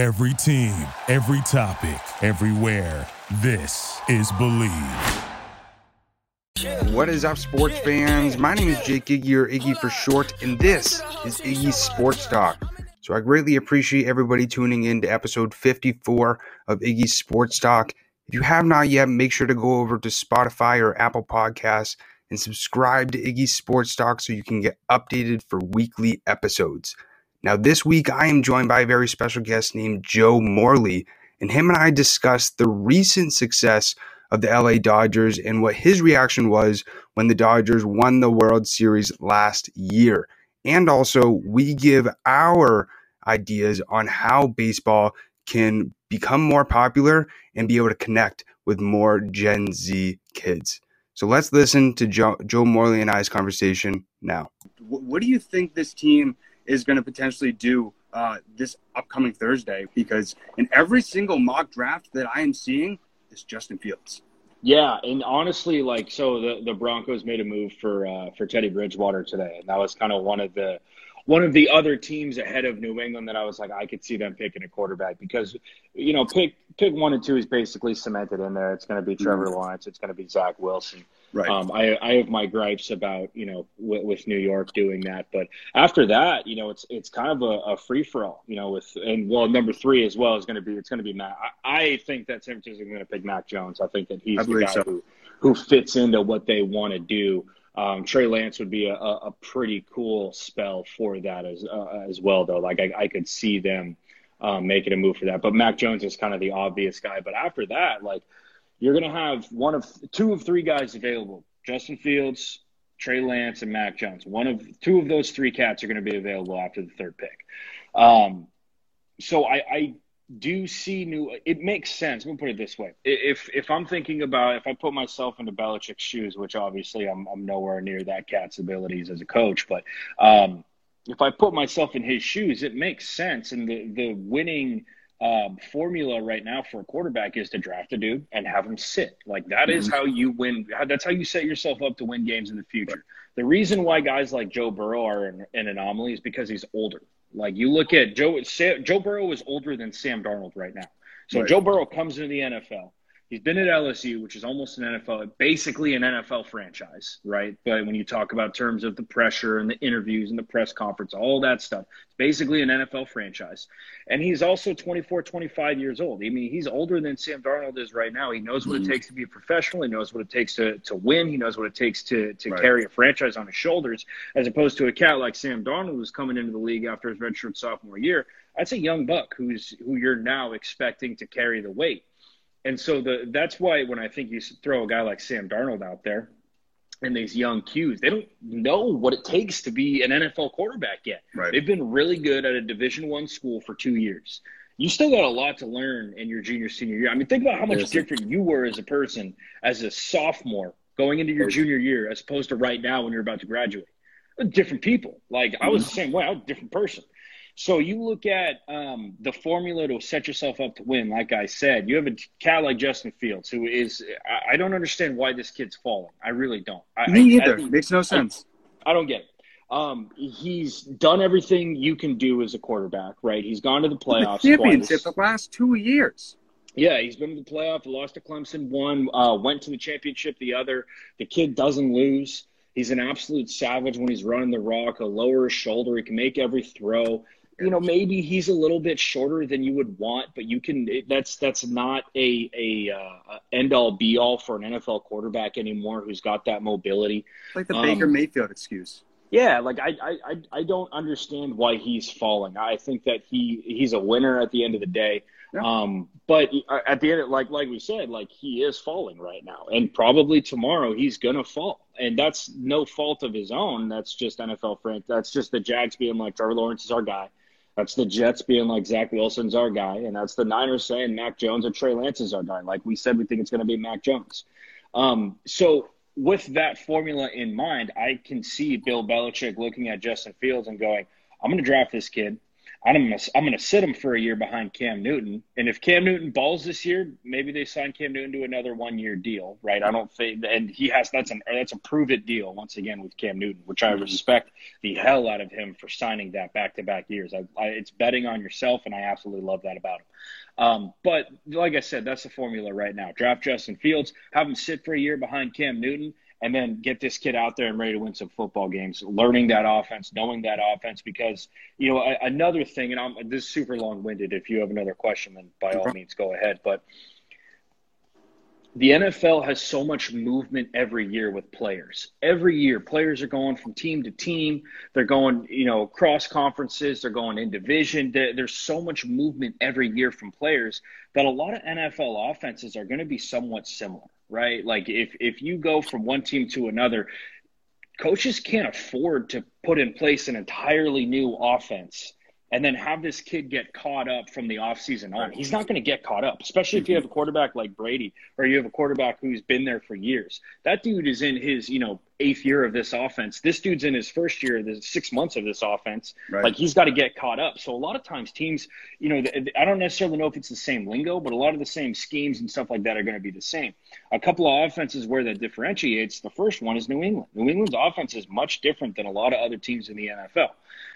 Every team, every topic, everywhere. This is Believe. What is up, sports fans? My name is Jake Iggy, or Iggy for short, and this is Iggy Sports Talk. So I greatly appreciate everybody tuning in to episode 54 of Iggy Sports Talk. If you have not yet, make sure to go over to Spotify or Apple Podcasts and subscribe to Iggy Sports Talk so you can get updated for weekly episodes. Now, this week I am joined by a very special guest named Joe Morley, and him and I discussed the recent success of the LA Dodgers and what his reaction was when the Dodgers won the World Series last year. And also, we give our ideas on how baseball can become more popular and be able to connect with more Gen Z kids. So let's listen to Joe, Joe Morley and I's conversation now. What do you think this team is going to potentially do uh, this upcoming Thursday? Because in every single mock draft that I am seeing, is Justin Fields. Yeah, and honestly, like so, the the Broncos made a move for uh, for Teddy Bridgewater today, and that was kind of one of the one of the other teams ahead of New England that I was like, I could see them picking a quarterback because, you know, pick pick one and two is basically cemented in there. It's going to be Trevor mm-hmm. Lawrence. It's going to be Zach Wilson. Right. Um, I, I have my gripes about you know with, with, New York doing that, but after that, you know, it's it's kind of a, a free for all. You know, with and well, number three as well is going to be it's going to be Matt. I, I think that San Francisco is going to pick Mac Jones. I think that he's the guy so. who who fits into what they want to do. Um, Trey Lance would be a, a, pretty cool spell for that as uh, as well, though. Like I, I could see them um, making a move for that. But Mac Jones is kind of the obvious guy. But after that, like you're going to have one of two of three guys available: Justin Fields, Trey Lance, and Mac Jones. One of two of those three cats are going to be available after the third pick. Um, so I, I do see new. It makes sense. Let me put it this way: if if I'm thinking about if I put myself into Belichick's shoes, which obviously I'm I'm nowhere near that cat's abilities as a coach, but um, if I put myself in his shoes, it makes sense. And the the winning um, formula right now for a quarterback is to draft a dude and have him sit. Like that mm-hmm. is how you win. That's how you set yourself up to win games in the future. Right. The reason why guys like Joe Burrow are an, an anomaly is because he's older. Like you look at Joe, Joe Burrow is older than Sam Darnold right now. So right. Joe Burrow comes into the NFL. He's been at LSU, which is almost an NFL, basically an NFL franchise, right? But when you talk about terms of the pressure and the interviews and the press conference, all that stuff, it's basically an NFL franchise. And he's also 24, 25 years old. I mean, he's older than Sam Darnold is right now. He knows what mm-hmm. it takes to be a professional. He knows what it takes to, to win. He knows what it takes to, to right. carry a franchise on his shoulders, as opposed to a cat like Sam Darnold who's coming into the league after his redshirt sophomore year. That's a young buck who's who you're now expecting to carry the weight. And so the that's why when I think you throw a guy like Sam Darnold out there and these young Qs, they don't know what it takes to be an NFL quarterback yet. Right. They've been really good at a Division One school for two years. You still got a lot to learn in your junior senior year. I mean, think about how much different you were as a person as a sophomore going into your junior year as opposed to right now when you're about to graduate. Different people. Like I was the same way. I was a different person. So you look at um, the formula to set yourself up to win. Like I said, you have a cat like Justin Fields, who is I, I don't understand why this kid's falling. I really don't. I, Me either. Makes no sense. I, I don't get it. Um, he's done everything you can do as a quarterback, right? He's gone to the playoffs. The championship the last two years. Yeah, he's been to the playoff, lost to Clemson, one, uh, went to the championship the other. The kid doesn't lose. He's an absolute savage when he's running the rock. He'll lower his shoulder. He can make every throw you know maybe he's a little bit shorter than you would want, but you can that's that's not a a uh, end all be all for an NFL quarterback anymore who's got that mobility. Like the um, Baker Mayfield excuse. Yeah, like I, I I don't understand why he's falling. I think that he he's a winner at the end of the day. Yeah. Um, but at the end, like like we said, like he is falling right now, and probably tomorrow he's gonna fall, and that's no fault of his own. That's just NFL Frank. That's just the Jags being like Trevor Lawrence is our guy. That's the Jets being like Zach Wilson's our guy, and that's the Niners saying Mac Jones or Trey Lance is our guy. Like we said, we think it's going to be Mac Jones. Um, so with that formula in mind, I can see Bill Belichick looking at Justin Fields and going, "I'm going to draft this kid. I'm gonna I'm gonna sit him for a year behind Cam Newton, and if Cam Newton balls this year, maybe they sign Cam Newton to another one year deal, right? I don't think, and he has that's an that's a prove it deal once again with Cam Newton, which I respect the hell out of him for signing that back to back years. I, I, it's betting on yourself, and I absolutely love that about him. Um, but like I said, that's the formula right now. Draft Justin Fields, have him sit for a year behind Cam Newton, and then get this kid out there and ready to win some football games, learning that offense, knowing that offense. Because you know another thing, and I'm this is super long winded. If you have another question, then by all means go ahead. But the NFL has so much movement every year with players. Every year, players are going from team to team. They're going, you know, cross conferences. They're going in division. There's so much movement every year from players that a lot of NFL offenses are going to be somewhat similar, right? Like if if you go from one team to another, coaches can't afford to put in place an entirely new offense and then have this kid get caught up from the offseason on. He's not going to get caught up, especially if you have a quarterback like Brady or you have a quarterback who's been there for years. That dude is in his, you know, eighth year of this offense. This dude's in his first year, the six months of this offense. Right. Like he's got to get caught up. So a lot of times teams, you know, I don't necessarily know if it's the same lingo, but a lot of the same schemes and stuff like that are going to be the same. A couple of offenses where that differentiates. The first one is New England. New England's offense is much different than a lot of other teams in the NFL.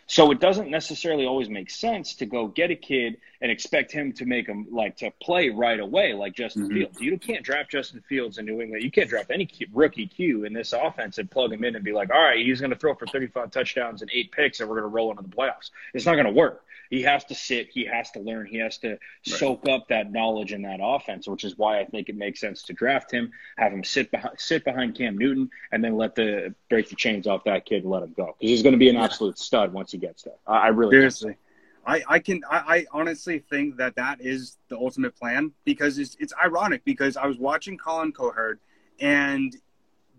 So it doesn't necessarily always make sense to go get a kid and expect him to make him like to play right away like Justin mm-hmm. Fields. You can't draft Justin Fields in New England. You can't draft any rookie Q in this offense and plug him in and be like, all right, he's going to throw for 35 touchdowns and eight picks and we're going to roll into the playoffs. It's not going to work. He has to sit. He has to learn. He has to right. soak up that knowledge in that offense, which is why I think it makes sense to draft him, have him sit behind, sit behind Cam Newton, and then let the break the chains off that kid and let him go because he's going to be an absolute stud once he gets there. I, I really seriously. I, I can I, I, honestly think that that is the ultimate plan because it's it's ironic because I was watching Colin Cowherd and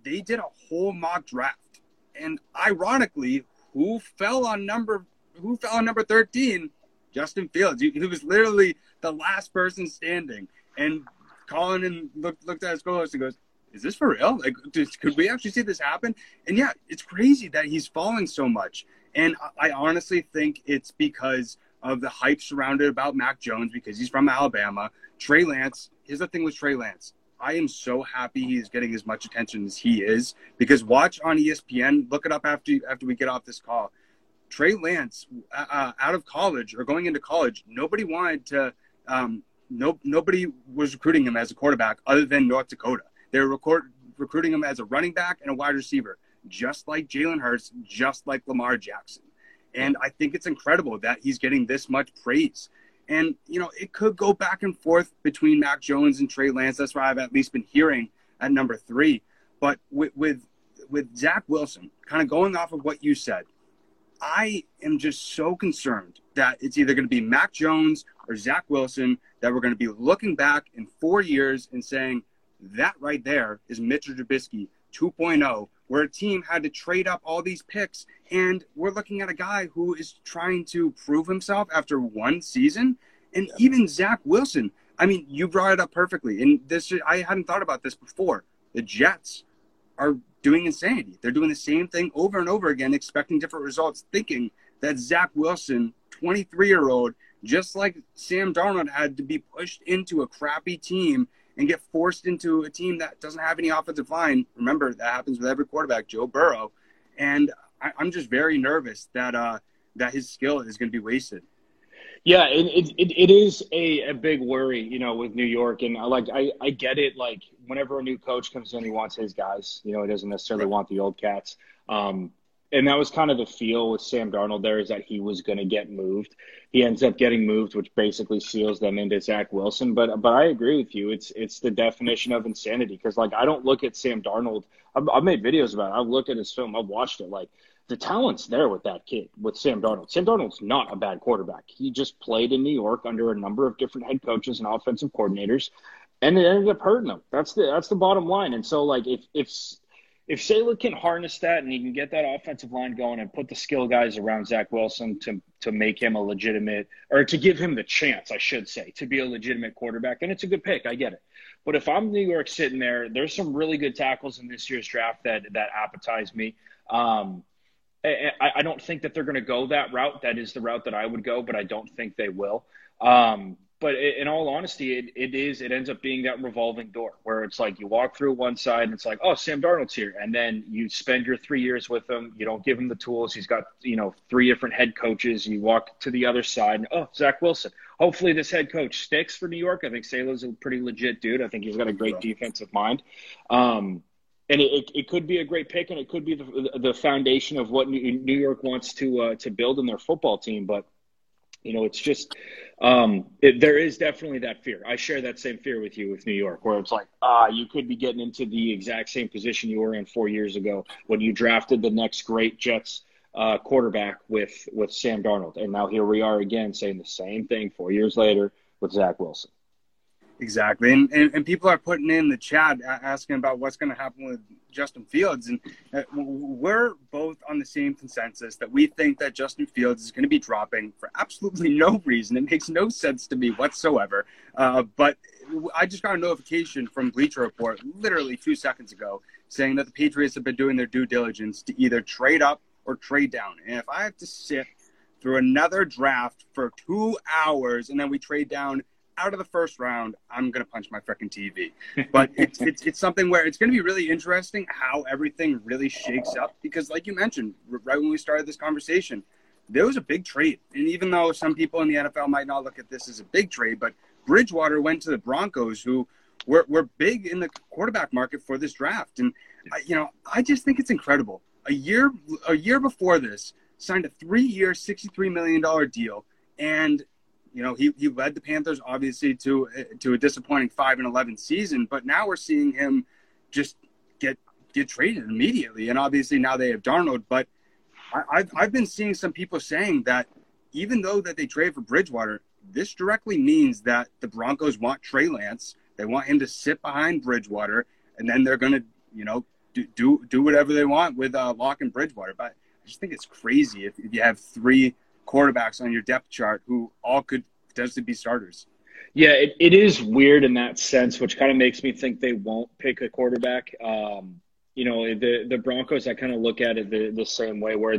they did a whole mock draft and ironically who fell on number who fell on number 13? Justin Fields. He, he was literally the last person standing. And Colin and looked looked at his co-host and goes, "Is this for real? Like, could we actually see this happen?" And yeah, it's crazy that he's falling so much. And I, honestly think it's because of the hype surrounded about Mac Jones because he's from Alabama. Trey Lance. Here's the thing with Trey Lance. I am so happy he's getting as much attention as he is because watch on ESPN. Look it up after after we get off this call. Trey Lance uh, uh, out of college or going into college, nobody wanted to. Um, no, nobody was recruiting him as a quarterback other than North Dakota. They were record, recruiting him as a running back and a wide receiver, just like Jalen Hurts, just like Lamar Jackson. And I think it's incredible that he's getting this much praise. And you know, it could go back and forth between Mac Jones and Trey Lance. That's why I've at least been hearing at number three. But with with, with Zach Wilson, kind of going off of what you said, I am just so concerned that it's either going to be Mac Jones or Zach Wilson that we're going to be looking back in four years and saying that right there is Mitchell Trubisky 2.0, where a team had to trade up all these picks, and we're looking at a guy who is trying to prove himself after one season, and even Zach Wilson. I mean, you brought it up perfectly, and this I hadn't thought about this before. The Jets are doing insanity. They're doing the same thing over and over again, expecting different results, thinking that Zach Wilson, 23 year old, just like Sam Darnold, had to be pushed into a crappy team and get forced into a team that doesn't have any offensive line. Remember, that happens with every quarterback, Joe Burrow. And I, am just very nervous that uh, that his skill is going to be wasted. Yeah, it, it, it is a, a big worry, you know, with New York. And I, like, I, I get it. Like, whenever a new coach comes in, he wants his guys. You know, he doesn't necessarily want the old cats. Um, and that was kind of the feel with Sam Darnold there is that he was going to get moved. He ends up getting moved, which basically seals them into Zach Wilson. But but I agree with you. It's it's the definition of insanity because like I don't look at Sam Darnold. I've, I've made videos about it. I've looked at his film. I've watched it. Like the talent's there with that kid, with Sam Darnold. Sam Darnold's not a bad quarterback. He just played in New York under a number of different head coaches and offensive coordinators, and it ended up hurting him. That's the that's the bottom line. And so, like, if if if Saleh can harness that and he can get that offensive line going and put the skill guys around Zach Wilson to to make him a legitimate or to give him the chance, I should say, to be a legitimate quarterback, and it's a good pick. I get it. But if I'm New York sitting there, there's some really good tackles in this year's draft that that appetize me. Um, I, I don't think that they're going to go that route. That is the route that I would go, but I don't think they will. Um, but in all honesty, it, it is it ends up being that revolving door where it's like you walk through one side and it's like, oh, Sam Darnold's here, and then you spend your three years with him. You don't give him the tools. He's got you know three different head coaches. You walk to the other side, and oh, Zach Wilson. Hopefully, this head coach sticks for New York. I think Saleh's a pretty legit dude. I think he's got a great defensive mind. Um, and it, it could be a great pick, and it could be the, the foundation of what New York wants to uh, to build in their football team. But you know, it's just um, it, there is definitely that fear. I share that same fear with you with New York, where it's like, ah, you could be getting into the exact same position you were in four years ago when you drafted the next great Jets uh, quarterback with with Sam Darnold, and now here we are again saying the same thing four years later with Zach Wilson. Exactly, and, and, and people are putting in the chat asking about what's going to happen with Justin Fields, and uh, we're both on the same consensus that we think that Justin Fields is going to be dropping for absolutely no reason. It makes no sense to me whatsoever. Uh, but I just got a notification from Bleacher Report literally two seconds ago saying that the Patriots have been doing their due diligence to either trade up or trade down. And if I have to sit through another draft for two hours and then we trade down out of the first round, I'm gonna punch my freaking TV. But it's, it's it's something where it's gonna be really interesting how everything really shakes up because, like you mentioned right when we started this conversation, there was a big trade, and even though some people in the NFL might not look at this as a big trade, but Bridgewater went to the Broncos, who were were big in the quarterback market for this draft, and you know I just think it's incredible. A year a year before this, signed a three year, sixty three million dollar deal, and you know, he, he led the Panthers obviously to to a disappointing five and eleven season, but now we're seeing him just get get traded immediately, and obviously now they have Darnold. But I, I've I've been seeing some people saying that even though that they trade for Bridgewater, this directly means that the Broncos want Trey Lance. They want him to sit behind Bridgewater, and then they're going to, you know, do, do do whatever they want with uh, Lock and Bridgewater. But I just think it's crazy if, if you have three quarterbacks on your depth chart who all could potentially be starters. Yeah, it, it is weird in that sense, which kind of makes me think they won't pick a quarterback. Um, you know, the the Broncos, I kind of look at it the, the same way, where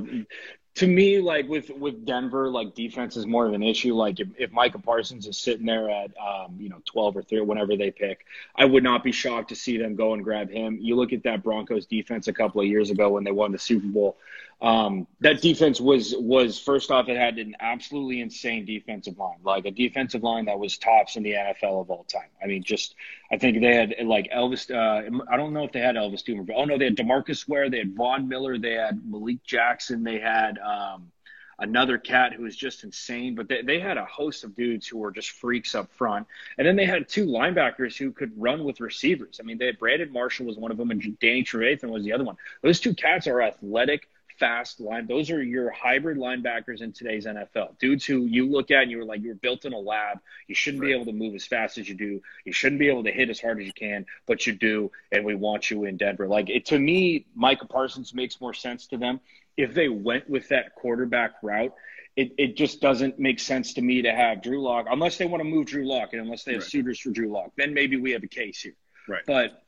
to me, like with with Denver, like defense is more of an issue. Like if, if Micah Parsons is sitting there at um, you know twelve or three, whenever they pick, I would not be shocked to see them go and grab him. You look at that Broncos defense a couple of years ago when they won the Super Bowl. Um, that defense was was first off, it had an absolutely insane defensive line, like a defensive line that was tops in the NFL of all time. I mean, just I think they had like Elvis. Uh, I don't know if they had Elvis Dumervil, but oh no, they had DeMarcus Ware, they had Von Miller, they had Malik Jackson, they had um, another cat who was just insane. But they, they had a host of dudes who were just freaks up front, and then they had two linebackers who could run with receivers. I mean, they had Brandon Marshall was one of them, and Danny Trevathan was the other one. Those two cats are athletic fast line. Those are your hybrid linebackers in today's NFL. Dudes who you look at and you were like, you were built in a lab. You shouldn't right. be able to move as fast as you do. You shouldn't be able to hit as hard as you can, but you do. And we want you in Denver. Like it, to me, Micah Parsons makes more sense to them. If they went with that quarterback route, it, it just doesn't make sense to me to have Drew Lock unless they want to move Drew Lock and unless they have right. suitors for Drew Lock. Then maybe we have a case here. Right. But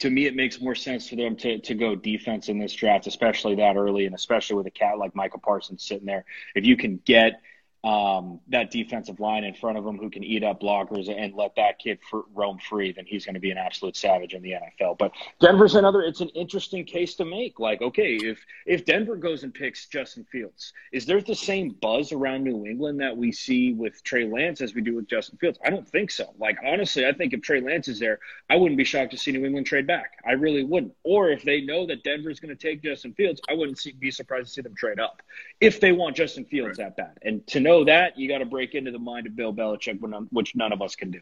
to me, it makes more sense for them to, to go defense in this draft, especially that early, and especially with a cat like Micah Parsons sitting there. If you can get um, that defensive line in front of him who can eat up blockers and let that kid for, roam free, then he's going to be an absolute savage in the NFL. But Denver's another. It's an interesting case to make. Like, okay, if if Denver goes and picks Justin Fields, is there the same buzz around New England that we see with Trey Lance as we do with Justin Fields? I don't think so. Like, honestly, I think if Trey Lance is there, I wouldn't be shocked to see New England trade back. I really wouldn't. Or if they know that Denver's going to take Justin Fields, I wouldn't see, be surprised to see them trade up if they want Justin Fields right. that bad. And to know that, you got to break into the mind of Bill Belichick, which none of us can do.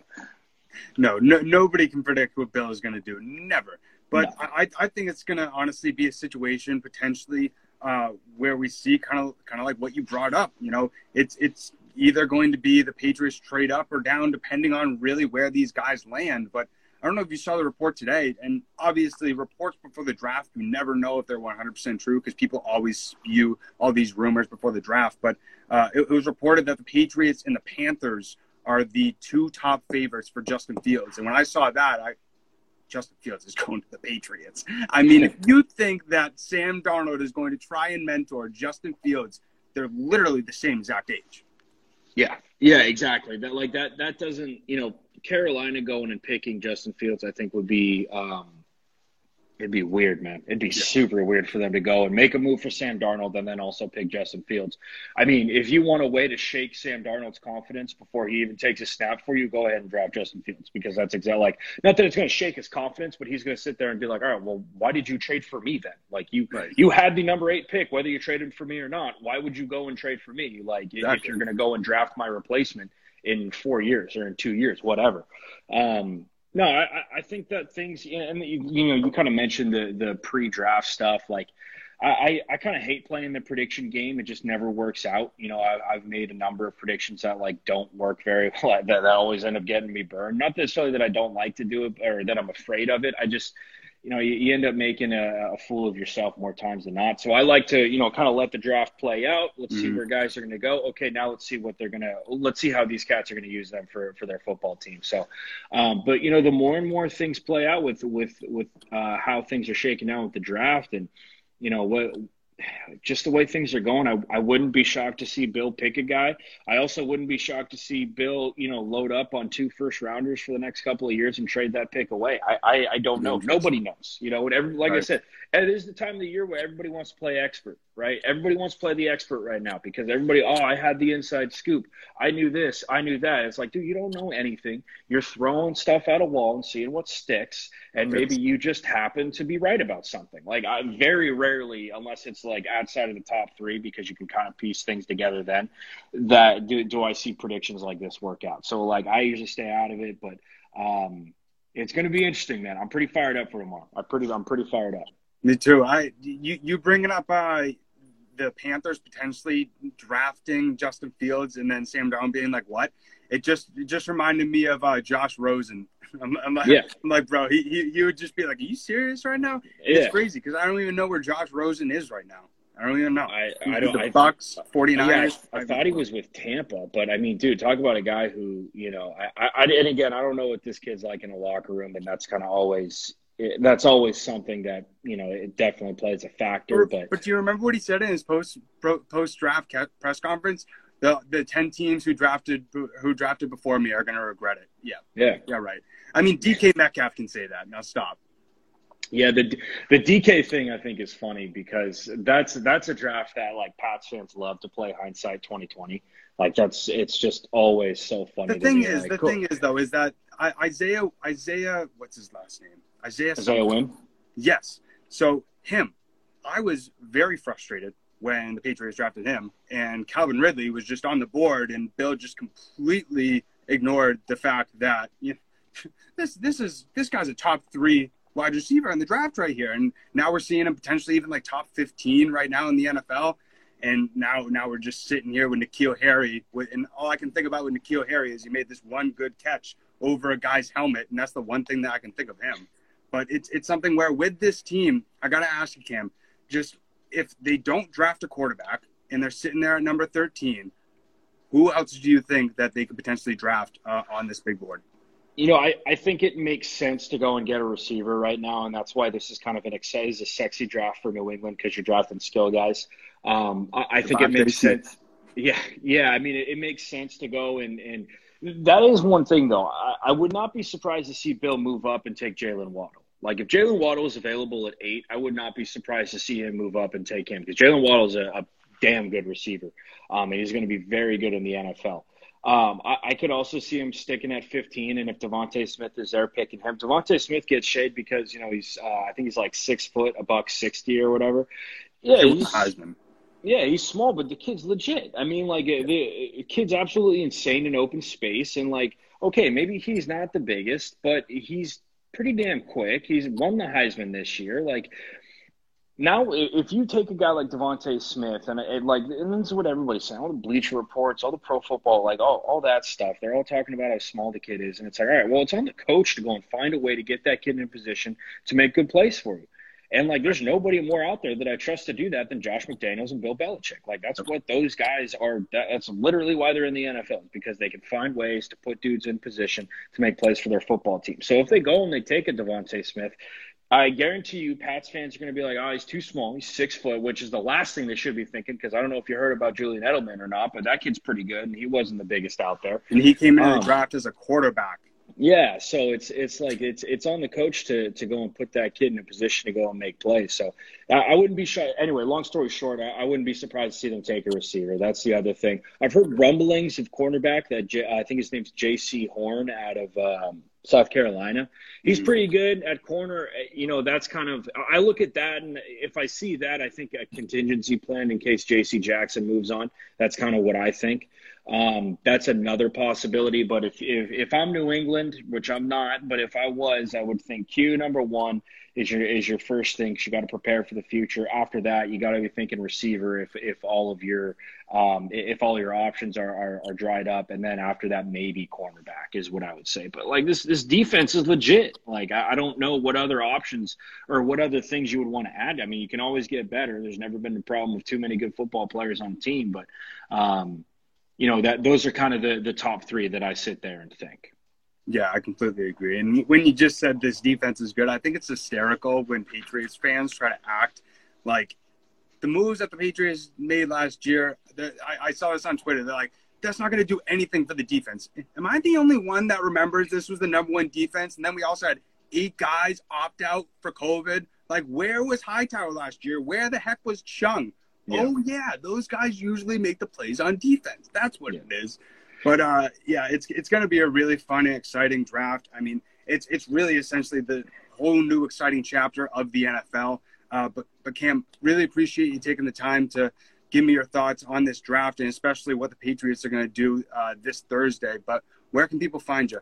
No, no nobody can predict what Bill is going to do. Never. But no. I, I think it's going to honestly be a situation potentially uh, where we see kind of kind of like what you brought up. You know, it's it's either going to be the Patriots trade up or down, depending on really where these guys land. But I don't know if you saw the report today, and obviously reports before the draft, you never know if they're 100% true because people always spew all these rumors before the draft. But uh, it, it, was reported that the Patriots and the Panthers are the two top favorites for Justin Fields. And when I saw that, I Justin Fields is going to the Patriots. I mean, if you think that Sam Darnold is going to try and mentor Justin Fields, they're literally the same exact age. Yeah, yeah, exactly. That like that that doesn't you know Carolina going and picking Justin Fields, I think would be um, It'd be weird, man. It'd be yeah. super weird for them to go and make a move for Sam Darnold and then also pick Justin Fields. I mean, if you want a way to shake Sam Darnold's confidence before he even takes a snap for you, go ahead and draft Justin Fields because that's exactly like not that it's going to shake his confidence, but he's going to sit there and be like, "All right, well, why did you trade for me then? Like you right. you had the number eight pick, whether you traded for me or not. Why would you go and trade for me? Like exactly. if you're going to go and draft my replacement in four years or in two years, whatever." Um, no, I, I think that things, and you, you know, you kind of mentioned the the pre-draft stuff. Like, I, I kind of hate playing the prediction game. It just never works out. You know, I, I've made a number of predictions that like don't work very well. That, that always end up getting me burned. Not necessarily that I don't like to do it or that I'm afraid of it. I just you know, you, you end up making a, a, fool of yourself more times than not. So I like to, you know, kind of let the draft play out. Let's mm-hmm. see where guys are going to go. Okay, now let's see what they're going to. Let's see how these cats are going to use them for for their football team. So, um, but you know, the more and more things play out with with with uh, how things are shaking out with the draft, and you know what just the way things are going, I, I wouldn't be shocked to see Bill pick a guy. I also wouldn't be shocked to see Bill, you know, load up on two first rounders for the next couple of years and trade that pick away. I, I, I don't know. Nobody knows. You know, whatever. Like right. I said, it is the time of the year where everybody wants to play expert, right? Everybody wants to play the expert right now because everybody, oh, I had the inside scoop. I knew this. I knew that. It's like, dude, you don't know anything. You're throwing stuff at a wall and seeing what sticks, and maybe you just happen to be right about something. Like I very rarely, unless it's like outside of the top three, because you can kind of piece things together. Then that do, do I see predictions like this work out? So like I usually stay out of it, but. um it's going to be interesting, man. I'm pretty fired up for tomorrow. I'm pretty, I'm pretty fired up. Me too. I you you bringing up uh, the Panthers potentially drafting Justin Fields and then Sam Darnold being like what? It just it just reminded me of uh, Josh Rosen. I'm, I'm, like, yeah. I'm like, bro, he, he he would just be like, "Are you serious right now?" Yeah. It's crazy because I don't even know where Josh Rosen is right now. I don't even know. I, I don't. The I, Bucks, 49ers. Yeah, I, I, thought he was with Tampa, but I mean, dude, talk about a guy who, you know, I, I, and again, I don't know what this kid's like in a locker room, and that's kind of always it, that's always something that you know it definitely plays a factor. but but do you remember what he said in his post post draft press conference? The the ten teams who drafted who drafted before me are going to regret it. Yeah, yeah, yeah, right. I mean, DK Metcalf can say that. Now stop. Yeah, the the DK thing I think is funny because that's that's a draft that like Pats fans love to play hindsight twenty twenty. Like that's it's just always so funny. The thing is, like, the cool. thing is though, is that Isaiah Isaiah what's his last name? Isaiah. Isaiah Wynn. Yes. So him, I was very frustrated when the Patriots drafted him, and Calvin Ridley was just on the board, and Bill just completely ignored the fact that you know, this this is this guy's a top three wide receiver in the draft right here, and now we're seeing him potentially even like top fifteen right now in the NFL. And now, now we're just sitting here with N'Keal Harry, and all I can think about with N'Keal Harry is he made this one good catch over a guy's helmet, and that's the one thing that I can think of him. But it's it's something where with this team, I gotta ask you, Cam, just if they don't draft a quarterback and they're sitting there at number 13, who else do you think that they could potentially draft uh, on this big board? You know, I, I think it makes sense to go and get a receiver right now, and that's why this is kind of an exciting, a sexy draft for New England because you're drafting skill guys. Um, I, I think it makes sense. Yeah, yeah. I mean, it, it makes sense to go and and – that is one thing, though. I, I, would not be surprised to see Bill move up and take Jalen Waddle. Like if Jalen Waddle is available at eight, I would not be surprised to see him move up and take him because Jalen Waddle is a, a, damn good receiver, um, and he's going to be very good in the NFL. Um, I, I, could also see him sticking at 15, and if DeVonta Smith is there, picking him. DeVonta Smith gets shade because you know he's uh, I think he's like six foot, a buck sixty or whatever. Yeah, he's Heisman. Yeah, he's small, but the kid's legit. I mean, like the, the kid's absolutely insane in open space, and like, okay, maybe he's not the biggest, but he's pretty damn quick. He's won the Heisman this year. Like, now if you take a guy like DeVonta Smith and it, like and this is what everybody's saying, all the Bleacher reports, all the pro football, like all, all that stuff, they're all talking about how small the kid is, and it's like, all right, well, it's on the coach to go and find a way to get that kid in a position to make good plays for you. And like, there's nobody more out there that I trust to do that than Josh McDaniels and Bill Belichick. Like, that's what those guys are. That's literally why they're in the NFL because they can find ways to put dudes in position to make plays for their football team. So if they go and they take a DeVonta Smith, I guarantee you, Pats fans are going to be like, "Oh, he's too small. He's six foot," which is the last thing they should be thinking. Because I don't know if you heard about Julian Edelman or not, but that kid's pretty good, and he wasn't the biggest out there. And he came into um, the draft as a quarterback. Yeah, so it's it's like it's it's on the coach to to go and put that kid in a position to go and make plays. So I, I wouldn't be shy. Anyway, long story short, I, I, wouldn't be surprised to see them take a receiver. That's the other thing. I've heard rumblings of cornerback that J, I think his name's Jaycee Horn out of um, South Carolina. He's mm-hmm. pretty good at corner. You know, that's kind of I look at that, and if I see that, I think a contingency plan in case J.C. Jackson moves on. That's kind of what I think. Um, that's another possibility. But if, if, if I'm New England, which I'm not, but if I was, I would think Q number one is your is your first thing. because You got to prepare for the future. After that, you got to be thinking receiver if if all of your um, if all your options are, are, are dried up, and then after that, maybe cornerback is what I would say. But like this this defense is legit. Like I, I don't know what other options or what other things you would want to add. I mean, you can always get better. There's never been a problem with too many good football players on the team, but um, you know that those are kind of the the top three that I sit there and think. Yeah, I completely agree. And when you just said this defense is good, I think it's hysterical when Patriots fans try to act like the moves that the Patriots made last year. I, I saw this on Twitter. They're like, that's not going to do anything for the defense. Am I the only one that remembers this was the number one defense? And then we also had eight guys opt out for COVID. Like, where was Hightower last year? Where the heck was Chung? Yeah. Oh yeah, those guys usually make the plays on defense. That's what yeah. it is. But uh, yeah, it's it's going to be a really fun and exciting draft. I mean, it's it's really essentially the whole new exciting chapter of the NFL. Uh, but but Cam, really appreciate you taking the time to give me your thoughts on this draft and especially what the Patriots are going to do uh, this Thursday. But where can people find you?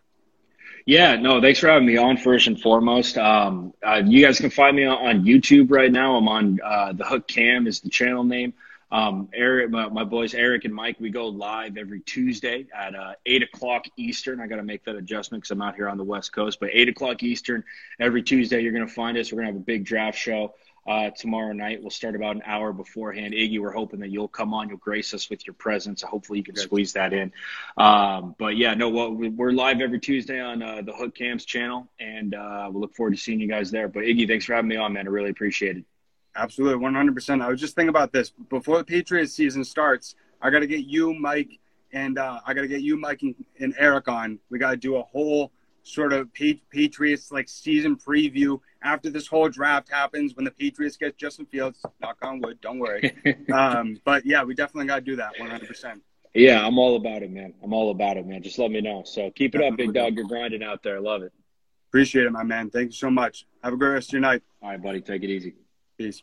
Yeah, no, thanks for having me on first and foremost. Um, uh, you guys can find me on, YouTube right now. I'm on uh, the Hook Cam is the channel name. Um, Eric, my, my, boys Eric and Mike, we go live every Tuesday at uh, eight o'clock Eastern. I got to make that adjustment because I'm out here on the West Coast, but eight o'clock Eastern every Tuesday, you're going to find us. We're going to have a big draft show uh, tomorrow night. We'll start about an hour beforehand. Iggy, we're hoping that you'll come on. You'll grace us with your presence. Hopefully, you can squeeze that in. Um, but yeah, no, well, we're live every Tuesday on uh, the Hook Cams channel, and uh, we'll look forward to seeing you guys there. But Iggy, thanks for having me on, man. I really appreciate it. Absolutely, 100%. I was just thinking about this before the Patriots season starts. I got to get you, Mike, and uh, I got to get you, Mike, and, and Eric on. We got to do a whole sort of Patriots like season preview after this whole draft happens when the Patriots get Justin Fields. Knock on wood, don't worry. um, but yeah, we definitely got to do that 100%. Yeah, I'm all about it, man. I'm all about it, man. Just let me know. So keep it up, big dog. You're grinding out there. Love it. Appreciate it, my man. Thank you so much. Have a great rest of your night. All right, buddy. Take it easy. Peace.